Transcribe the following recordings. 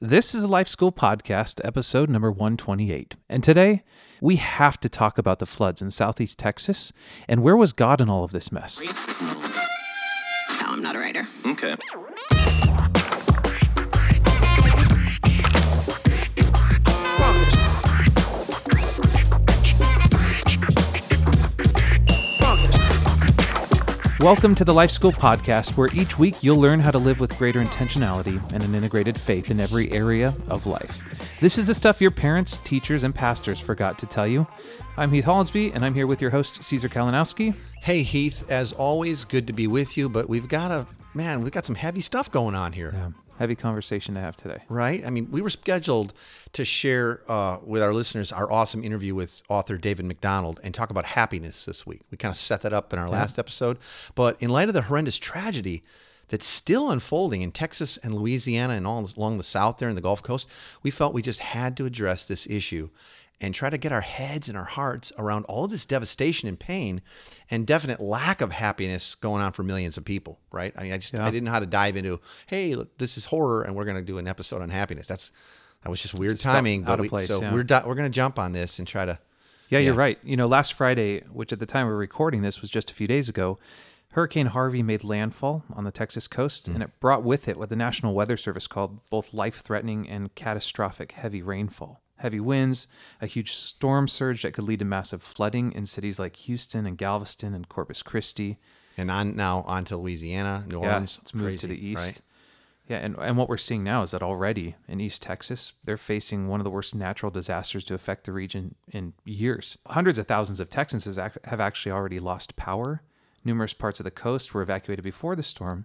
This is a Life School Podcast, episode number 128. And today, we have to talk about the floods in southeast Texas and where was God in all of this mess? No, I'm not a writer. Okay. Welcome to the Life School Podcast, where each week you'll learn how to live with greater intentionality and an integrated faith in every area of life. This is the stuff your parents, teachers, and pastors forgot to tell you. I'm Heath Hollinsby, and I'm here with your host, Caesar Kalinowski. Hey Heath, as always, good to be with you. But we've got a man, we've got some heavy stuff going on here, Yeah, heavy conversation to have today. right? I mean, we were scheduled to share uh, with our listeners our awesome interview with author David McDonald and talk about happiness this week. We kind of set that up in our last episode, but in light of the horrendous tragedy that's still unfolding in Texas and Louisiana and all along the South there in the Gulf Coast, we felt we just had to address this issue and try to get our heads and our hearts around all of this devastation and pain and definite lack of happiness going on for millions of people, right? I mean, I just I didn't know how to dive into, hey, look, this is horror and we're going to do an episode on happiness. That's that was just weird Just timing, out but of we, place, so yeah. we're di- we're going to jump on this and try to Yeah, you're Yeah. right. You know, last Friday, which at the time we we're recording this was just a few days ago, Hurricane Harvey made landfall on the Texas coast, hmm. and it brought with it what the National Weather Service called both life threatening and catastrophic heavy rainfall. Heavy winds, a huge storm surge that could lead to massive flooding in cities like Houston and Galveston and Corpus Christi. and on now on to Louisiana, New Yeah, Orleans. it's moved to the east. right? Yeah, and, and what we're seeing now is that already in East Texas, they're facing one of the worst natural disasters to affect the region in years. Hundreds of thousands of Texans have actually already lost power. Numerous parts of the coast were evacuated before the storm.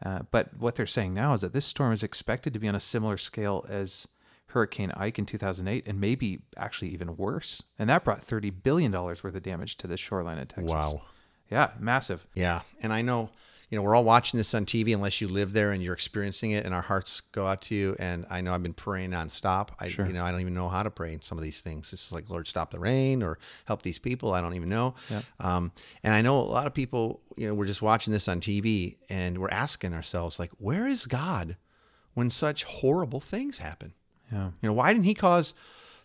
Uh, but what they're saying now is that this storm is expected to be on a similar scale as Hurricane Ike in 2008, and maybe actually even worse. And that brought $30 billion worth of damage to the shoreline of Texas. Wow. Yeah, massive. Yeah, and I know, you know, we're all watching this on TV unless you live there and you're experiencing it, and our hearts go out to you. And I know I've been praying nonstop. I, Sure. you know, I don't even know how to pray in some of these things. It's like, Lord, stop the rain or help these people. I don't even know. Yeah. Um, and I know a lot of people, you know, we're just watching this on TV and we're asking ourselves, like, where is God when such horrible things happen? Yeah. You know, why didn't he cause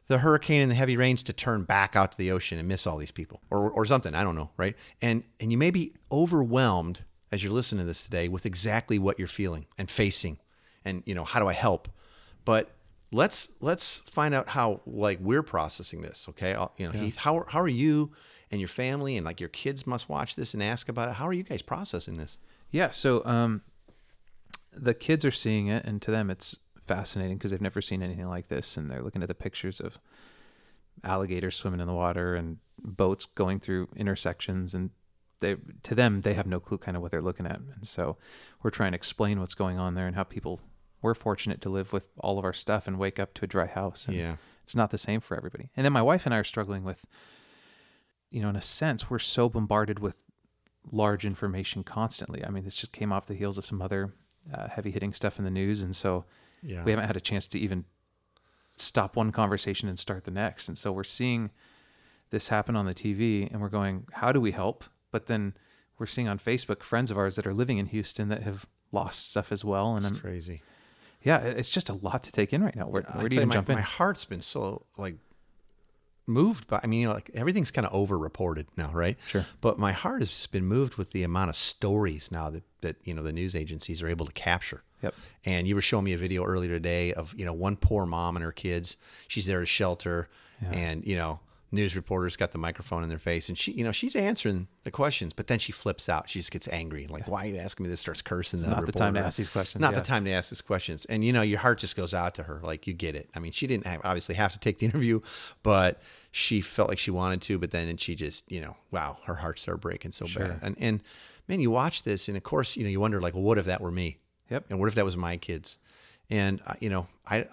the hurricane and the heavy rains to turn back out to the ocean and miss all these people or, or something? I don't know, right? And and you may be overwhelmed as you're listening to this today with exactly what you're feeling and facing and you know, how do I help? But let's let's find out how like we're processing this, okay? I'll- You know, Heath, how how are you and your family and like your kids must watch this and ask about it. How are you guys processing this? Yeah, so um, the kids are seeing it, and to them it's fascinating because they've never seen anything like this, and they're looking at the pictures of alligators swimming in the water and boats going through intersections, and they to them they have no clue kind of what they're looking at, and so we're trying to explain what's going on there and how people. We're fortunate to live with all of our stuff and wake up to a dry house. And Yeah. it's not the same for everybody. And then my wife and I are struggling with, you know, in a sense, we're so bombarded with large information constantly. I mean, this just came off the heels of some other uh, heavy hitting stuff in the news, and so Yeah. we haven't had a chance to even stop one conversation and start the next. And so we're seeing this happen on the TV, and we're going, "How do we help?" But then we're seeing on Facebook friends of ours that are living in Houston that have lost stuff as well, and It's I'm, crazy. yeah, it's just a lot to take in right now. Where, I where do you my, jump in? My heart's been so like moved by. I mean, you know, like everything's kind of over-reported now, right? Sure. But my heart has just been moved with the amount of stories now that that you know the news agencies are able to capture. Yep. And you were showing me a video earlier today of you know one poor mom and her kids. She's there to shelter, and you know news reporters got the microphone in their face, and she you know she's answering the questions, but then she flips out. She just gets angry, like, "Why are you asking me this?" Starts cursing the reporter. Not the time to ask these questions, Not yeah. the time to ask these questions. And you know, your heart just goes out to her. Like you get it. I mean, she didn't have, obviously have to take the interview, but she felt like she wanted to. But then, and she just, you know, wow, her heart started breaking so bad. And and man, you watch this, and of course, you know, you wonder like, well, what if that were me? Yep. And what if that was my kids? And uh, you know, I,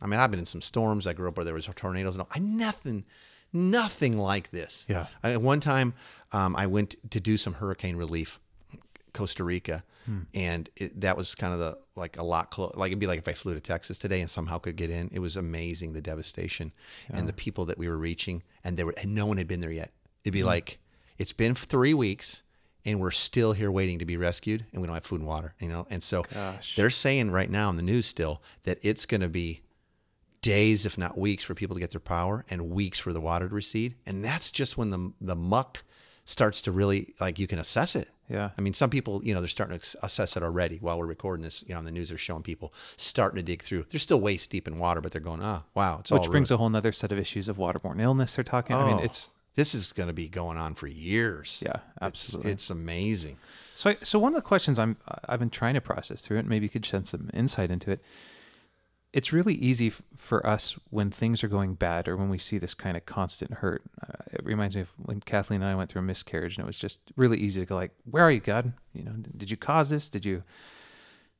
I mean, I've been in some storms. I grew up where there was tornadoes and all. I nothing, nothing like this. Yeah. I, one time, um, I went to do some hurricane relief, Costa Rica, and it, that was kind of the like a lot close. Like it'd be like if I flew to Texas today and somehow could get in. It was amazing the devastation and the people that we were reaching, and there were and no one had been there yet. It'd be like it's been three weeks, and we're still here waiting to be rescued, and we don't have food and water. You know, and so Gosh. they're saying right now in the news still that it's going to be days, if not weeks, for people to get their power, and weeks for the water to recede. And that's just when the the muck starts to really like you can assess it. Yeah. I mean, some people, you know, they're starting to assess it already while we're recording this. You know, on the news, they're showing people starting to dig through. They're still waist deep in water, but they're going, oh, wow, it's Which brings ruined. a whole nother set of issues of waterborne illness they're talking. I mean, Oh, it's this is going to be going on for years. yeah, It's- absolutely. it's, amazing. So, I, so one of the questions I'm I've been trying to process through it. Maybe you could shed some insight into it. It's really easy f- for us when things are going bad or when we see this kind of constant hurt. Uh, it reminds me of when Kathleen and I went through a miscarriage, and it was just really easy to go like, "Where are you, God? You know, did you cause this? Did you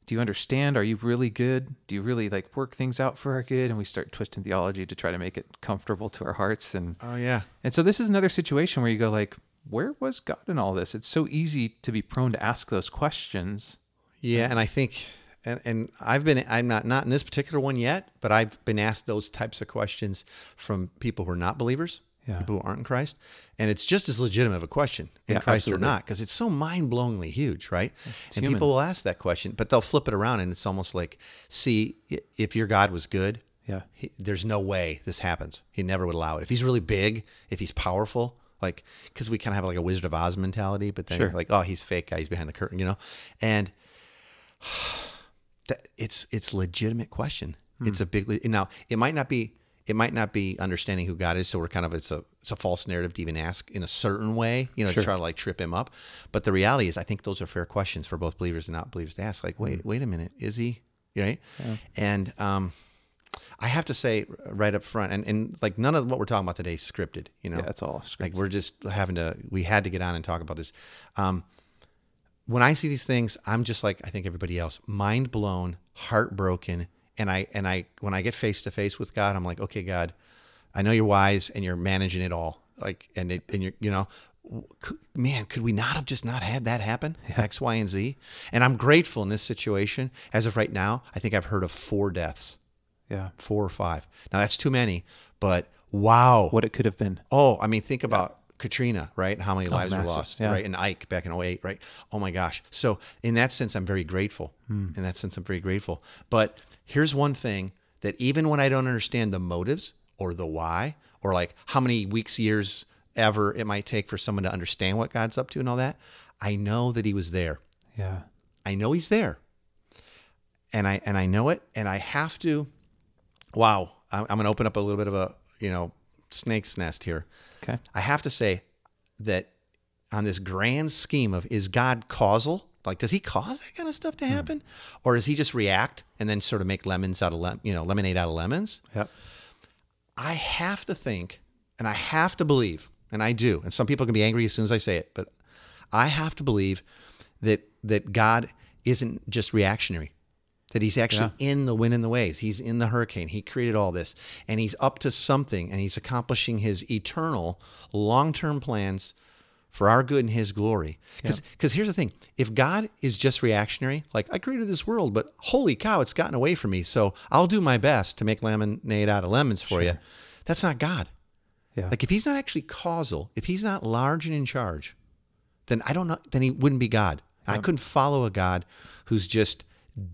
do you understand? Are you really good? Do you really like work things out for our good?" And we start twisting theology to try to make it comfortable to our hearts and Oh yeah, and so this is another situation where you go like, where was God in all this? It's so easy to be prone to ask those questions. yeah. And I think, and, and I've been, I'm not not in this particular one yet, but I've been asked those types of questions from people who are not believers, Yeah. people who aren't in Christ, and it's just as legitimate of a question in Yeah, Christ absolutely. or not, because it's so mind-blowingly huge, right? and human. people will ask that question, but they'll flip it around, and it's almost like, see, if your God was good, Yeah. he, there's no way this happens. He never would allow it. If he's really big, if he's powerful, like because we kind of have like a Wizard of Oz mentality, but then Sure. like, oh, he's fake guy, he's behind the curtain, you know, and that it's it's legitimate question. Hmm. It's a big now. It might not be. It might not be understanding who God is, so we're kind of it's a it's a false narrative to even ask in a certain way, you know, Sure. to try to like trip him up. But the reality is, I think those are fair questions for both believers and not believers to ask. Like, wait, wait a minute, is he right? And um, I have to say right up front, and, and like none of what we're talking about today is scripted. You know, Yeah, it's all scripted. like we're just having to. We had to get on and talk about this. Um, when I see these things, I'm just like I think everybody else, mind blown, heartbroken, and I and I when I get face to face with God, I'm like, okay, God, I know you're wise and you're managing it all, like and it and you're you know. Man, could we not have just not had that happen? X, Y, and Z. And I'm grateful in this situation. As of right now, I think I've heard of four deaths, yeah. four or five. Now that's too many, but wow, What it could have been. Oh, I mean, think about Katrina, right? How many oh, lives were lost, yeah. right? And Ike back in 08, right? Oh my gosh. So, in that sense, I'm very grateful. Hmm. In that sense, I'm very grateful. But here's one thing that even when I don't understand the motives or the why, or like how many weeks, years, ever it might take for someone to understand what God's up to and all that, I know that He was there. Yeah. I know He's there. And I and I know it, and I have to. Wow, I'm, I'm going to open up a little bit of a you know snake's nest here. Okay. I have to say that on this grand scheme of is God causal? Like, does he cause that kind of stuff to hmm. happen, or does he just react and then sort of make lemons out of lem- you know lemonade out of lemons? Yep. I have to think, and I have to believe, and I do, and some people can be angry as soon as I say it, but I have to believe that that God isn't just reactionary. That he's actually in the wind and the waves. He's in the hurricane. He created all this. And he's up to something and he's accomplishing his eternal long term plans for our good and his glory. Because here's the thing if God is just reactionary, like I created this world, but holy cow, it's gotten away from me. So I'll do my best to make lemonade out of lemons for you. That's not God. Yeah. Like if he's not actually causal, if he's not large and in charge, then I don't know. Then he wouldn't be God. I couldn't follow a God who's just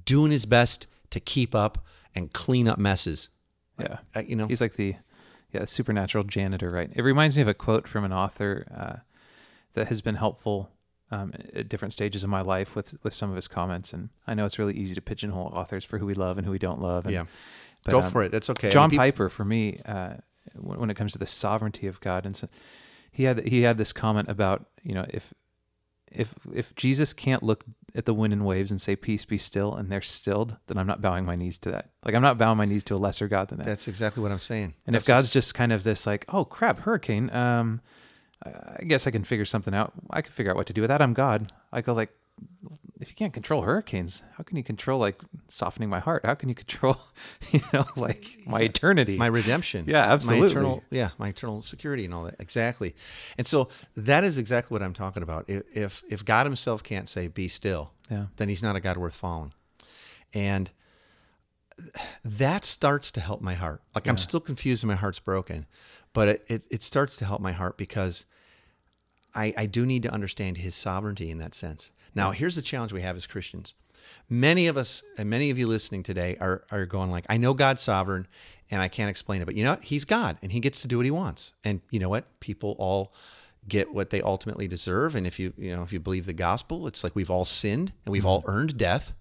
doing his best to keep up and clean up messes. yeah. Uh, you know, He's like the yeah, supernatural janitor, right? It reminds me of a quote from an author uh, that has been helpful um, at different stages of my life with with some of his comments. And I know it's really easy to pigeonhole authors for who we love and who we don't love. And, yeah. but, Go um, for it. That's okay. I John mean, peop- Piper, for me, uh, when, when it comes to the sovereignty of God, and so he had he had this comment about you know if if if Jesus can't look at the wind and waves and say peace be still and they're stilled, then I'm not bowing my knees to that. Like I'm not bowing my knees to a lesser God than that. That's exactly what I'm saying. and if God's ex- just kind of this like, oh crap, hurricane, um, I I guess I can figure something out. I can figure out what to do with that. I'm God. I go like, if you can't control hurricanes, how can you control like softening my heart? How can you control, you know, like my eternity? my redemption. Yeah, absolutely. My eternal, yeah, my eternal security and all that. Exactly. And so that is exactly what I'm talking about. If if, God Himself can't say "Be still," Yeah. then He's not a God worth following. And that starts to help my heart. Like I'm still confused and my heart's broken, but it, it, it starts to help my heart because I, I do need to understand his sovereignty in that sense. Now, here's the challenge we have as Christians. Many of us and many of you listening today are, are going like, I know God's sovereign and I can't explain it, but you know what? He's God and he gets to do what he wants. And you know what? People all get what they ultimately deserve. And if you, you know, if you believe the gospel, it's like we've all sinned and we've all earned death,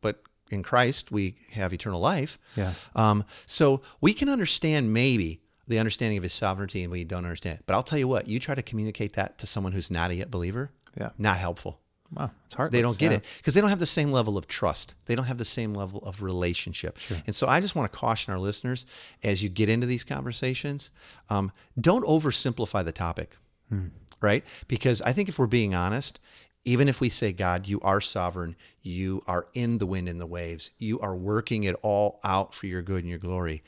but in Christ we have eternal life. Yeah. Um, so we can understand maybe the understanding of his sovereignty and we don't understand it. But I'll tell you what, you try to communicate that to someone who's not a yet believer, Yeah. not helpful. Wow. It's hard. They don't get it because they don't have the same level of trust. They don't have the same level of relationship. And so I just want to caution our listeners as you get into these conversations, um, don't oversimplify the topic, right? Because I think if we're being honest, even if we say, God, you are sovereign, you are in the wind and the waves, you are working it all out for your good and your glory,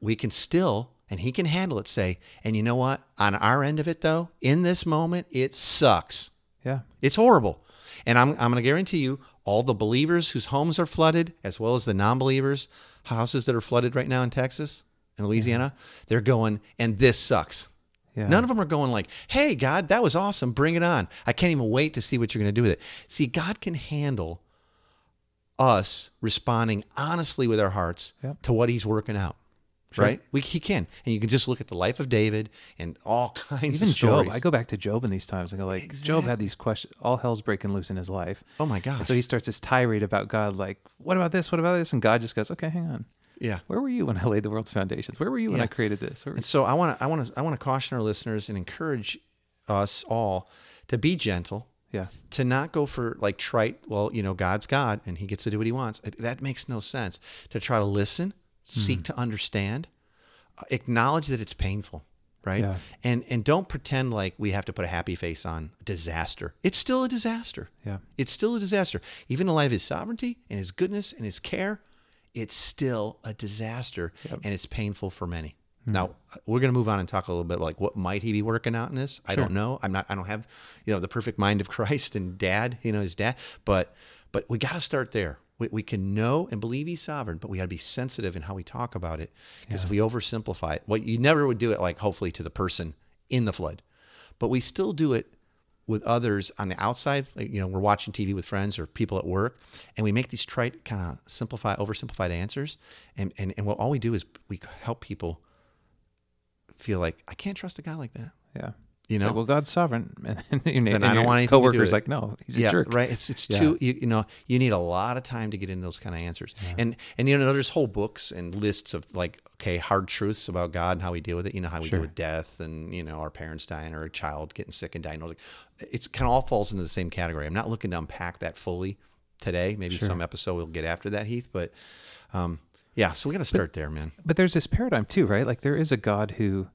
we can still, and He can handle it, say, and you know what? On our end of it, though, in this moment, it sucks. Yeah. It's horrible. And I'm, I'm going to guarantee you, all the believers whose homes are flooded, as well as the non believers, houses that are flooded right now in Texas and Louisiana, they're going, and this sucks. Yeah. None of them are going like, hey, God, that was awesome. Bring it on. I can't even wait to see what you're going to do with it. See, God can handle us responding honestly with our hearts Yep. to what He's working out. Right? We, he can. And you can just look at the life of David and all kinds Even of stories. Job, I go back to Job in these times and go like, Job had these questions. All hell's breaking loose in his life. oh my god! so he starts this tirade about God, like, what about this? What about this? And God just goes, okay, hang on. yeah. Where were you when I laid the world's foundations? Where were you when Yeah. I created this? And so I want to I want to I want to caution our listeners and encourage us all to be gentle, yeah. to not go for like trite, well, you know, God's God and he gets to do what he wants. That makes no sense. To try to listen, seek to understand, uh, acknowledge that it's painful, right? Yeah. And and don't pretend like we have to put a happy face on disaster. It's still a disaster. Yeah. It's still a disaster. Even in light of his sovereignty and his goodness and his care, it's still a disaster and it's painful for many. Now, we're going to move on and talk a little bit like what might he be working out in this? I don't know. I'm not I don't have, you know, the perfect mind of Christ and dad, you know, his dad, but but we got to start there. We, we can know and believe he's sovereign, but we got to be sensitive in how we talk about it because if we oversimplify it, well, you never would do it like hopefully to the person in the flood, but we still do it with others on the outside. Like, you know, we're watching TV with friends or people at work, and we make these trite, kind of simplify, oversimplified answers. And, and, and what all we do is we help people feel like, I can't trust a guy like that. Yeah. You know? like, well, God's sovereign. And, and, Then and I don't your want anything to do coworker's it. like, no, he's a yeah, jerk. right. It's it's Yeah. too you, you know you need a lot of time to get into those kind of answers. And and you know there's whole books and lists of like okay hard truths about God and how we deal with it. You know how we Sure. deal with death and you know our parents dying or a child getting sick and dying. Like, It's kind of all falls into the same category. I'm not looking to unpack that fully today. Maybe some episode we'll get after that, Heath. But um, yeah, so we got to start there, man. But there's this paradigm too, right? Like there is a God who,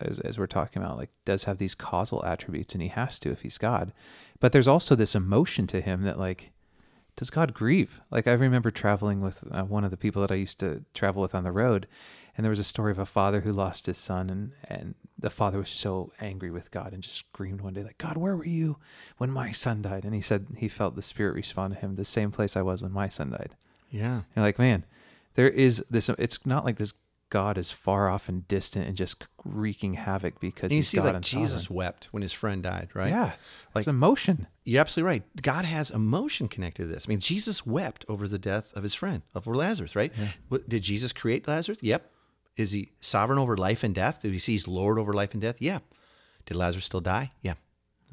as, as we're talking about, like does have these causal attributes, and he has to if he's God. But there's also this emotion to him that like, does God grieve? Like I remember traveling with uh, one of the people that I used to travel with on the road, and there was a story of a father who lost his son, and and the father was so angry with God and just screamed one day like, God, where were you when my son died? And he said he felt the Spirit respond to him the same place I was when my son died. Yeah, You're like, man, there is this. It's not like this God is far off and distant and just wreaking havoc because and you he's see God like Jesus sovereign. wept when his friend died, right? Yeah, Like- like emotion. You're absolutely right. God has emotion connected to this. I mean, Jesus wept over the death of his friend, over Lazarus, right? What- Did Jesus create Lazarus? Yep. Is he sovereign over life and death? Did we see he's Lord over life and death? Yeah. Did Lazarus still die? Yeah.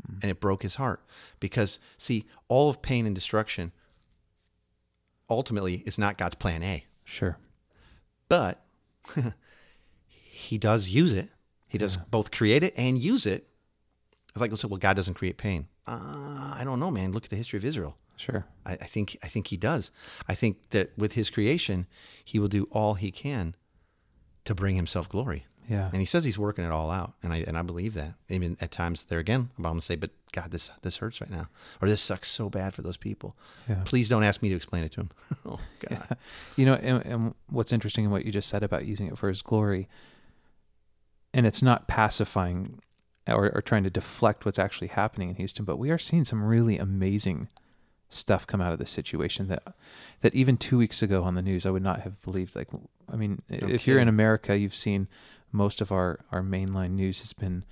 Hmm. And it broke his heart because, see, all of pain and destruction ultimately is not God's plan A, Sure. but he does use it. He does both create it and use it. It's like, well, God doesn't create pain. Uh, I don't know, man. Look at the history of Israel. Sure. I, I think I think he does. I think that with his creation, he will do all he can to bring himself glory. Yeah. And he says he's working it all out, and I and I believe that. Even at times there again, I'm gonna say, but God, this this hurts right now, or this sucks so bad for those people. Yeah. Please don't ask me to explain it to him. oh God. You know, and, and what's interesting in what you just said about using it for His glory, and it's not pacifying or, or trying to deflect what's actually happening in Houston, but we are seeing some really amazing stuff come out of this situation that that even two weeks ago on the news I would not have believed. Like, I mean, if you're in. America, you've seen most of our our mainline news has been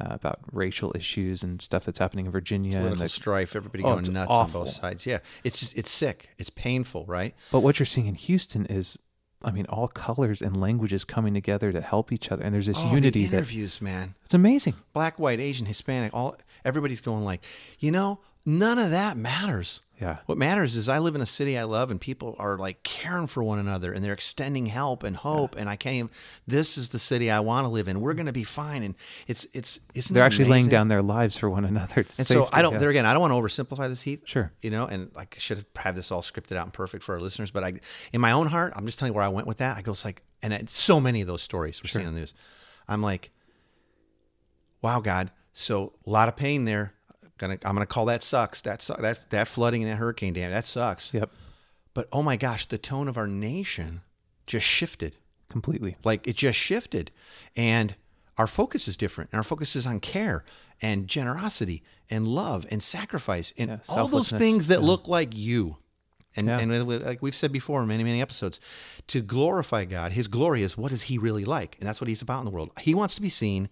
uh, about racial issues and stuff that's happening in Virginia. and Political the- strife, everybody Oh, going nuts awful. on both sides. Yeah, it's just, it's sick. It's painful, right? But what you're seeing in Houston is, I mean, all colors and languages coming together to help each other, and there's this Oh, unity the that interviews, man. it's amazing. Black, white, Asian, Hispanic, all everybody's going like, you know, none of that matters. Yeah. What matters is I live in a city I love, and people are like caring for one another, and they're extending help and hope. And I can't. Even, this is the city I want to live in. We're going to be fine. And it's it's it's. They're actually laying down their lives for one another. And so I don't. There again, I don't want to oversimplify this Heath. Sure. You know, and like I should have this all scripted out and perfect for our listeners. But I, in my own heart, I'm just telling you where I went with that. I go, it's like, and it's so many of those stories we're seeing on the news. I'm like, wow, God. So a lot of pain there. Gonna, I'm gonna call that sucks. That su- that that flooding and that hurricane damage that sucks. Yep. But oh my gosh, the tone of our nation just shifted. Completely. Like it just shifted. And our focus is different. And our focus is on care and generosity and love and sacrifice and Yeah, all those things that look like you. And, Yeah. and uh, like we've said before in many, many episodes, to glorify God, his glory is what is he really like? And that's what he's about in the world. He wants to be seen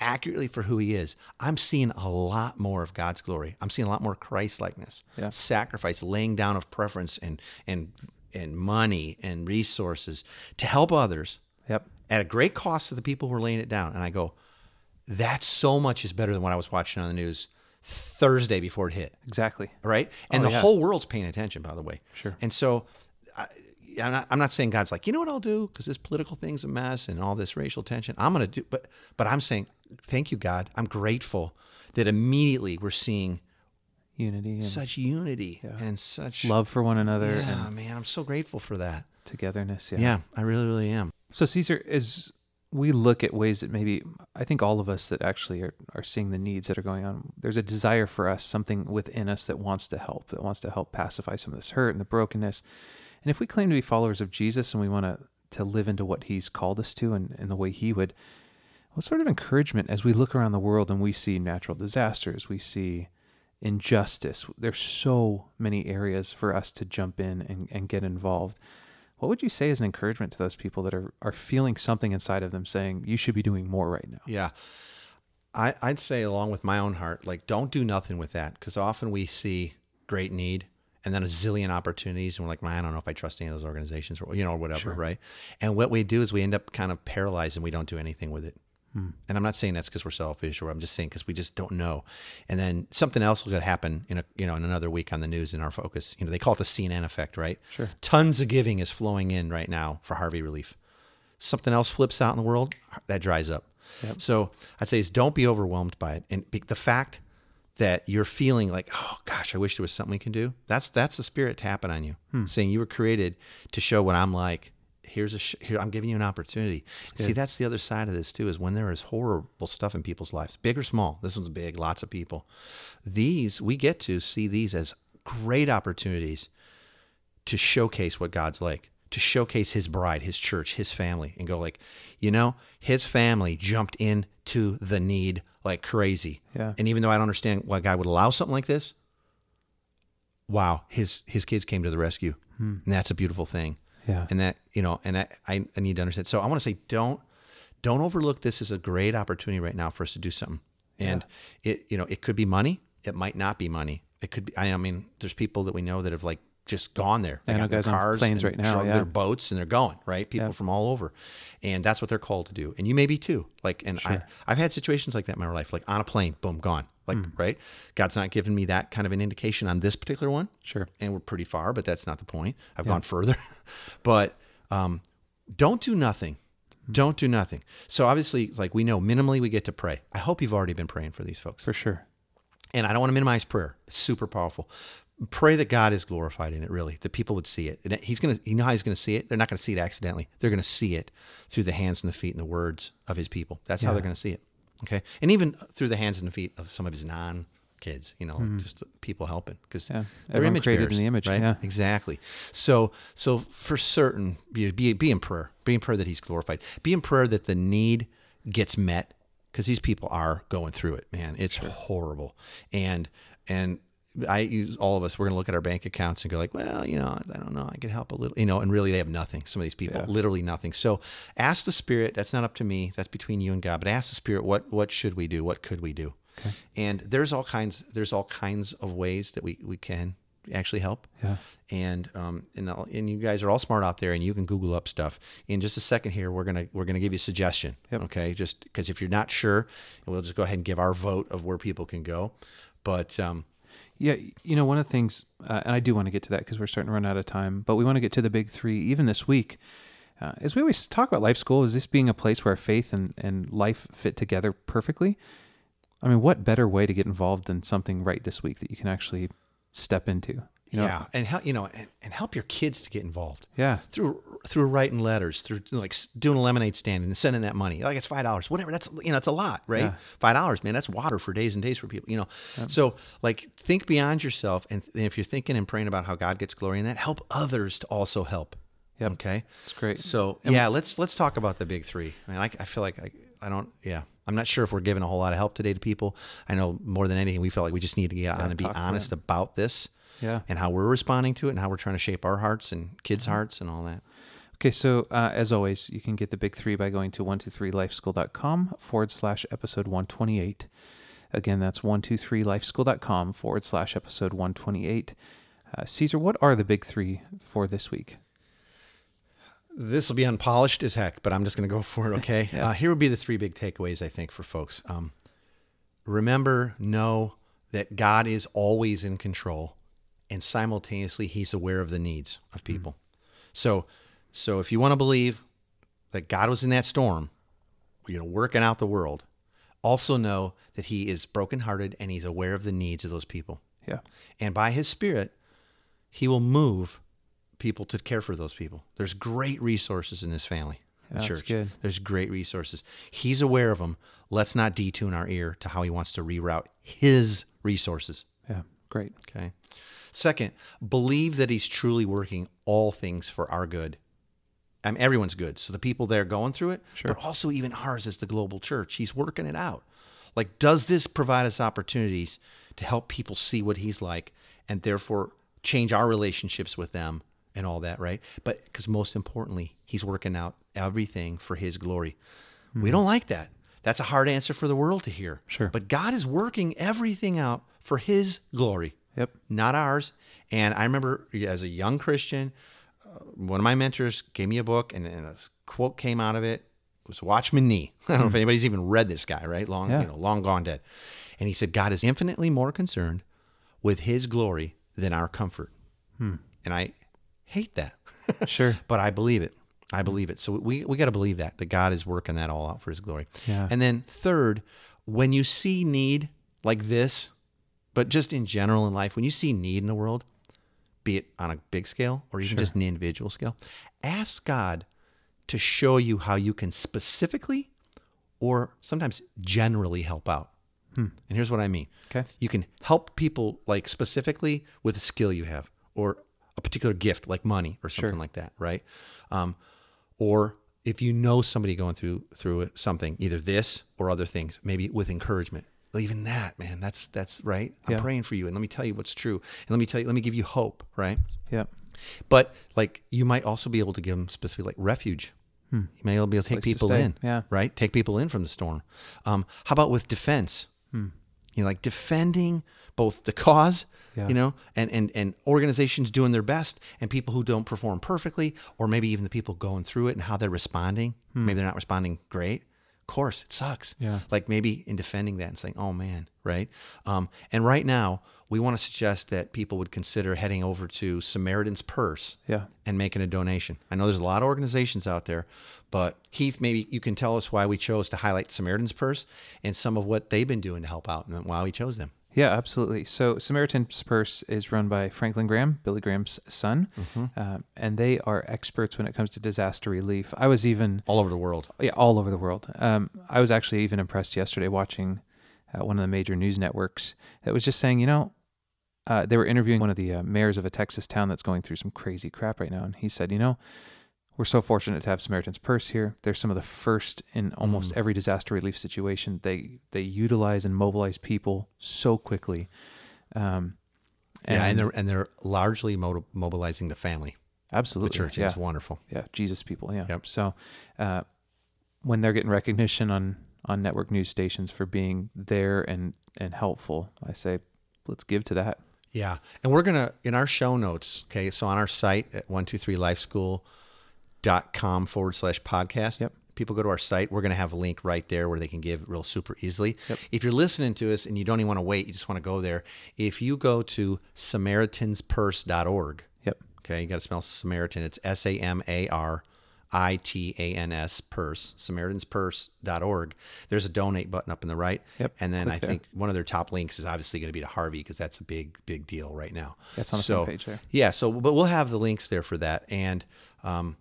accurately for who he is. I'm seeing a lot more of God's glory. I'm seeing a lot more Christ likeness, Yeah. sacrifice, laying down of preference and and and money and resources to help others Yep. at a great cost to the people who are laying it down. And I go, that so much is better than what I was watching on the news Thursday before it hit Exactly. right? Oh, and Oh, the yeah. whole world's paying attention, by the way. Sure. And so, I, I'm not, I'm not saying God's like, you know what I'll do because this political thing's a mess and all this racial tension. I'm gonna do, but but I'm saying, thank you, God. I'm grateful that immediately we're seeing Unity and such unity and such love for one another Yeah, and man, I'm so grateful for that. togetherness. Yeah. Yeah, I really, really am. So Caesar, as we look at ways that maybe I think all of us that actually are, are seeing the needs that are going on, there's a desire for us, something within us that wants to help, that wants to help pacify some of this hurt and the brokenness. And if we claim to be followers of Jesus and we want to to live into what he's called us to and, and the way he would, what sort of encouragement as we look around the world and we see natural disasters, we see injustice, there's so many areas for us to jump in and, and get involved. What would you say as an encouragement to those people that are, are feeling something inside of them saying, you should be doing more right now? Yeah. I, I'd say, along with my own heart, like, don't do nothing with that because often we see great need and then a zillion opportunities. And we're like, man, I don't know if I trust any of those organizations or, you know, or whatever, right? And what we do is we end up kind of paralyzed and we don't do anything with it. Hmm. And I'm not saying that's because we're selfish, or I'm just saying because we just don't know. And then something else will happen in a you know in another week on the news in our focus. You know they call it the CNN effect, right? Sure. Tons of giving is flowing in right now for Harvey relief. Something else flips out in the world, that dries up. So I'd say is don't be overwhelmed by it, and be, the fact that you're feeling like, oh gosh, I wish there was something we can do. That's that's the spirit tapping on you, hmm. saying you were created to show what I'm like. Here's a sh- here. I'm giving you an opportunity. See, that's the other side of this too. Is when there is horrible stuff in people's lives, big or small. This one's big. Lots of people. These we get to see these as great opportunities to showcase what God's like, to showcase his bride, his church, his family, and go like, you know, his family jumped into the need like crazy. Yeah. And even though I don't understand why God would allow something like this, wow, his his kids came to the rescue. Hmm. And that's a beautiful thing. Yeah. And that, you know, and I, I, I need to understand. So I want to say don't don't overlook this as a great opportunity right now for us to do something. And it, you know, it could be money. It might not be money. It could be. I mean, there's people that we know that have like just gone there. They I know got in their guys on cars planes right now, yeah. their boats, and they're going right. People Yeah. from all over, and that's what they're called to do. And you may be too. Like, and I, I've had situations like that in my life. Like on a plane, boom, gone. Like, Hmm. right? God's not giving me that kind of an indication on this particular one Sure. and we're pretty far, but that's not the point. I've gone further. but um, don't do nothing. Don't do nothing. So obviously, like we know, minimally we get to pray. I hope you've already been praying for these folks. For sure. And I don't want to minimize prayer. It's super powerful. Pray that God is glorified in it, really, that people would see it. And he's going to, you know how he's going to see it? They're not going to see it accidentally. They're going to see it through the hands and the feet and the words of his people. That's how they're going to see it. Okay. And even through the hands and the feet of some of his non kids, you know, like just people helping because. Yeah. they're image created in the image, right? yeah. Exactly. So, so for certain, be, be, be in prayer. Be in prayer that he's glorified. Be in prayer that the need gets met because these people are going through it, man. It's horrible. And, and I use all of us. We're going to look at our bank accounts and go like, well, you know, I don't know. I could help a little, you know, and really they have nothing. Some of these people, Yeah. literally nothing. So ask the Spirit. That's not up to me. That's between you and God. But ask the Spirit, what what should we do? What could we do? Okay. And there's all kinds. There's all kinds of ways that we we can actually help. Yeah. And um and and you guys are all smart out there, and you can Google up stuff. In just a second here, we're gonna we're gonna give you a suggestion. Yep. Okay, just because if you're not sure, we'll just go ahead and give our vote of where people can go. But um, Yeah, you know, one of the things, uh, and I do want to get to that because we're starting to run out of time, but we want to get to the big three even this week. Uh, as we always talk about life school, is this being a place where faith and, and life fit together perfectly? I mean, what better way to get involved in something right this week that you can actually step into? You know? yeah, and help you know, and, and help your kids to get involved. Yeah. through through writing letters, through like doing a lemonade stand and sending that money. Like it's five dollars, whatever. That's you know, it's a lot, right? Yeah. Five dollars, man. That's water for days and days for people. You know, so like think beyond yourself, and, and if you're thinking and praying about how God gets glory in that, help others to also help. Yep. Okay. It's great. So yeah, let's let's talk about the big three. I mean, I, I feel like I, I don't. Yeah, I'm not sure if we're giving a whole lot of help today to people. I know more than anything, we felt like we just need to get on and be honest about this. Yeah. And how we're responding to it, and how we're trying to shape our hearts and kids' hearts, and all that. Okay, so uh, as always, you can get the big three by going to 123lifeschool.com forward slash episode 128. Again, that's 123lifeschool.com forward slash episode 128. Uh, Caesar, what are the big three for this week? This will be unpolished as heck, but I'm just going to go for it. Okay. uh, here would be the three big takeaways I think for folks. Um, remember, know that God is always in control, and simultaneously He's aware of the needs of mm-hmm. people. So, so if you want to believe that God was in that storm, you know, working out the world, also know that He is brokenhearted and He's aware of the needs of those people. Yeah. And by his spirit, he will move people to care for those people. There's great resources in this family, the That's church. good. There's great resources. He's aware of them. Let's not detune our ear to how he wants to reroute his resources. Yeah. Great. Okay. Second, believe that he's truly working all things for our good. I mean, everyone's good. So the people there going through it, Sure. but also even ours as the global church. He's working it out. Like, does this provide us opportunities to help people see what he's like and therefore change our relationships with them and all that, right? But because most importantly, he's working out everything for his glory. We hmm. don't like that. That's a hard answer for the world to hear. Sure. But God is working everything out for his glory Yep. not ours. And I remember as a young Christian, uh, one of my mentors gave me a book, and, and a quote came out of it. It was Watchman Nee. I don't know if anybody's even read this guy, right? Long, Yeah. you know, long gone dead. And he said, God is infinitely more concerned with His glory than our comfort. And I hate that, Sure. but I believe it. I believe it. So we we got to believe that that God is working that all out for His glory. Yeah. And then third, when you see need like this, but just in general in life, when you see need in the world, be it on a big scale or even just an individual scale, ask God to show you how you can specifically or sometimes generally help out. And here's what I mean. Okay. You can help people like specifically with a skill you have or a particular gift like money or something like that, right? Um, or if you know somebody going through through something, either this or other things, maybe with encouragement. Even that, man, that's that's right. I'm Yeah. praying for you, and let me tell you what's true, and let me tell you, let me give you hope, right? Yeah. But like you might also be able to give them specifically like refuge. You may be able to take Hmm. Place people stay. in, Yeah. right? Take people in from the storm. Um, how about with defense? Hmm. You know, like defending both the cause, Yeah. you know, and, and and organizations doing their best, and people who don't perform perfectly, or maybe even the people going through it and how they're responding. Maybe they're not responding great. Course, it sucks. Yeah. Like maybe in defending that and saying, "Oh man," right? Um, and right now, we want to suggest that people would consider heading over to Samaritan's Purse Yeah. and making a donation. I know there's a lot of organizations out there, but Heath, maybe you can tell us why we chose to highlight Samaritan's Purse and some of what they've been doing to help out and why we chose them. Yeah, absolutely. So Samaritan's Purse is run by Franklin Graham, Billy Graham's son, Mm-hmm. uh, and they are experts when it comes to disaster relief. I was even All over the world. yeah all over the world. Um, I was actually even impressed yesterday watching uh, one of the major news networks that was just saying, you know, uh, they were interviewing one of the uh, mayors of a Texas town that's going through some crazy crap right now, and he said, you know. We're so fortunate to have Samaritan's Purse here. They're some of the first in almost every disaster relief situation. They they utilize and mobilize people so quickly. Um, yeah, and they're and they're largely mo- mobilizing the family. absolutely The church yeah. is wonderful. yeah jesus people yeah Yep. so uh, when they're getting recognition on on network news stations for being there and and helpful i say let's give to that Yeah. And we're going to, in our show notes, okay, so on our site at 123lifeschool.com forward slash podcast. Yep. People go to our site. We're going to have a link right there where they can give real super easily. Yep. If you're listening to us and you don't even want to wait, you just want to go there. If you go to SamaritansPurse.org, yep okay, you got to spell Samaritan. It's S A M A R I T A N S purse, SamaritansPurse.org. There's a donate button up in the right. Yep, And then click I there. think one of their top links is obviously going to be to Harvey because that's a big, big deal right now. That's on the so, page there. Yeah. So, but we'll have the links there for that. And um,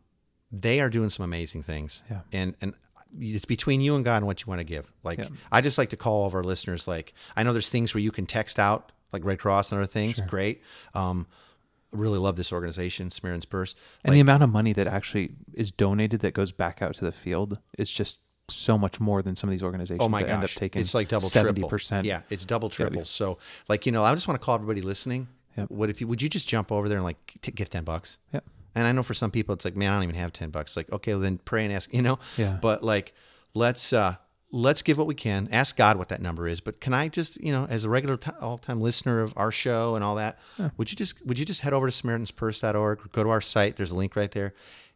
they are doing some amazing things. Yeah. And, and, it's between you and God and what you want to give. Like Yeah. I just like to call all of our listeners. Like I know there's things where you can text out, like Red Cross and other things. Great. Um, really love this organization, Samaritan's Purse. and the amount of money that actually is donated that goes back out to the field is just so much more than some of these organizations Oh my that end up gosh, taking it's like double, seventy triple. percent. Yeah, it's double, triple. So, like you know, I just want to call everybody listening. Yep. What if you would you just jump over there and like t- give ten bucks? Yep. And I know for some people it's like, man, I don't even have ten bucks. Like, okay, well then pray and ask, you know. Yeah. But like, let's uh let's give what we can. Ask God what that number is. But can I just, you know, as a regular t- all-time listener of our show and all that, would you just would you just head over to SamaritansPurse.org, go to our site. There's a link right there,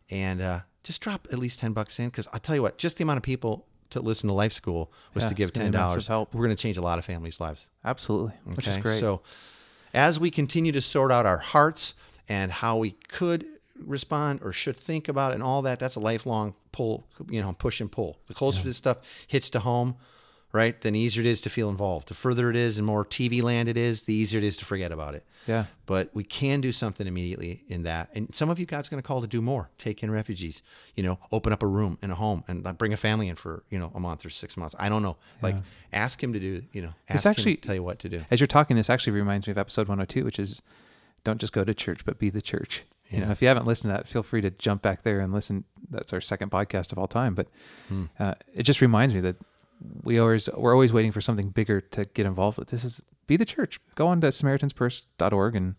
and uh, just drop at least ten bucks in because I'll tell you what, just the amount of people to listen to Life School was Yeah, to give ten dollars. help. We're going to change a lot of families' lives. Absolutely, which is great. So, as we continue to sort out our hearts and how we could respond or should think about it and all that, that's a lifelong pull, you know, push and pull. The closer this stuff hits to home, right, then the easier it is to feel involved. The further it is and more TV land it is, the easier it is to forget about it. yeah, But we can do something immediately in that. And some of you God's going to call to do more. Take in refugees, you know, open up a room in a home and bring a family in for, you know, a month or six months. I don't know. Like ask him to do, you know, ask It's actually- him to tell you what to do. as you're talking, this actually reminds me of episode 102, which is don't just go to church, but be the church. You know, if you haven't listened to that, feel free to jump back there and listen. That's our second podcast of all time. But Hmm. uh, it just reminds me that we always we're always waiting for something bigger to get involved with. This is be the church. Go on to SamaritansPurse.org and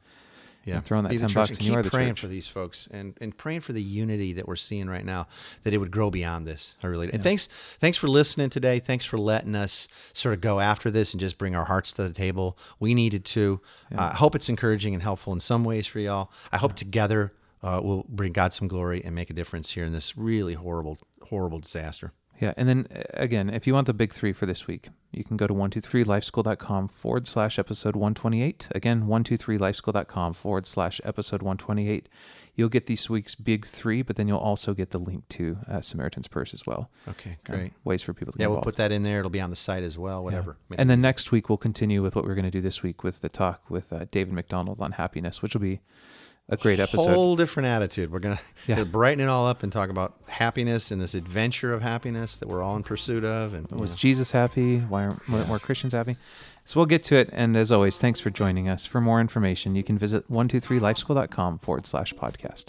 Yeah, and throw in that Be the 10 bucks and and you keep are the praying church. for these folks and, and praying for the unity that we're seeing right now, that it would grow beyond this. I really. And thanks, thanks for listening today. Thanks for letting us sort of go after this and just bring our hearts to the table. We needed to. Uh, I hope it's encouraging and helpful in some ways for y'all. I hope together uh, we'll bring God some glory and make a difference here in this really horrible, horrible disaster. Yeah. And then uh, again, if you want the big three for this week, you can go to 123lifeschool.com forward slash episode 128. Again, 123lifeschool.com forward slash episode 128. You'll get this week's big three, but then you'll also get the link to uh, Samaritan's Purse as well. Okay, great. ways for people to get Yeah, we'll put that in there. It'll be on the site as well. Whatever. Make And then next week, we'll continue with what we're going to do this week with the talk with uh, David McDonald on happiness, which will be a great episode. Whole different attitude. We're gonna Yeah. brighten it all up and talk about happiness and this adventure of happiness that we're all in pursuit of. And Was Jesus happy? Why aren't aren't more Christians happy? So we'll get to it. And as always, thanks for joining us. For more information, you can visit 123lifeschool.com forward slash podcast.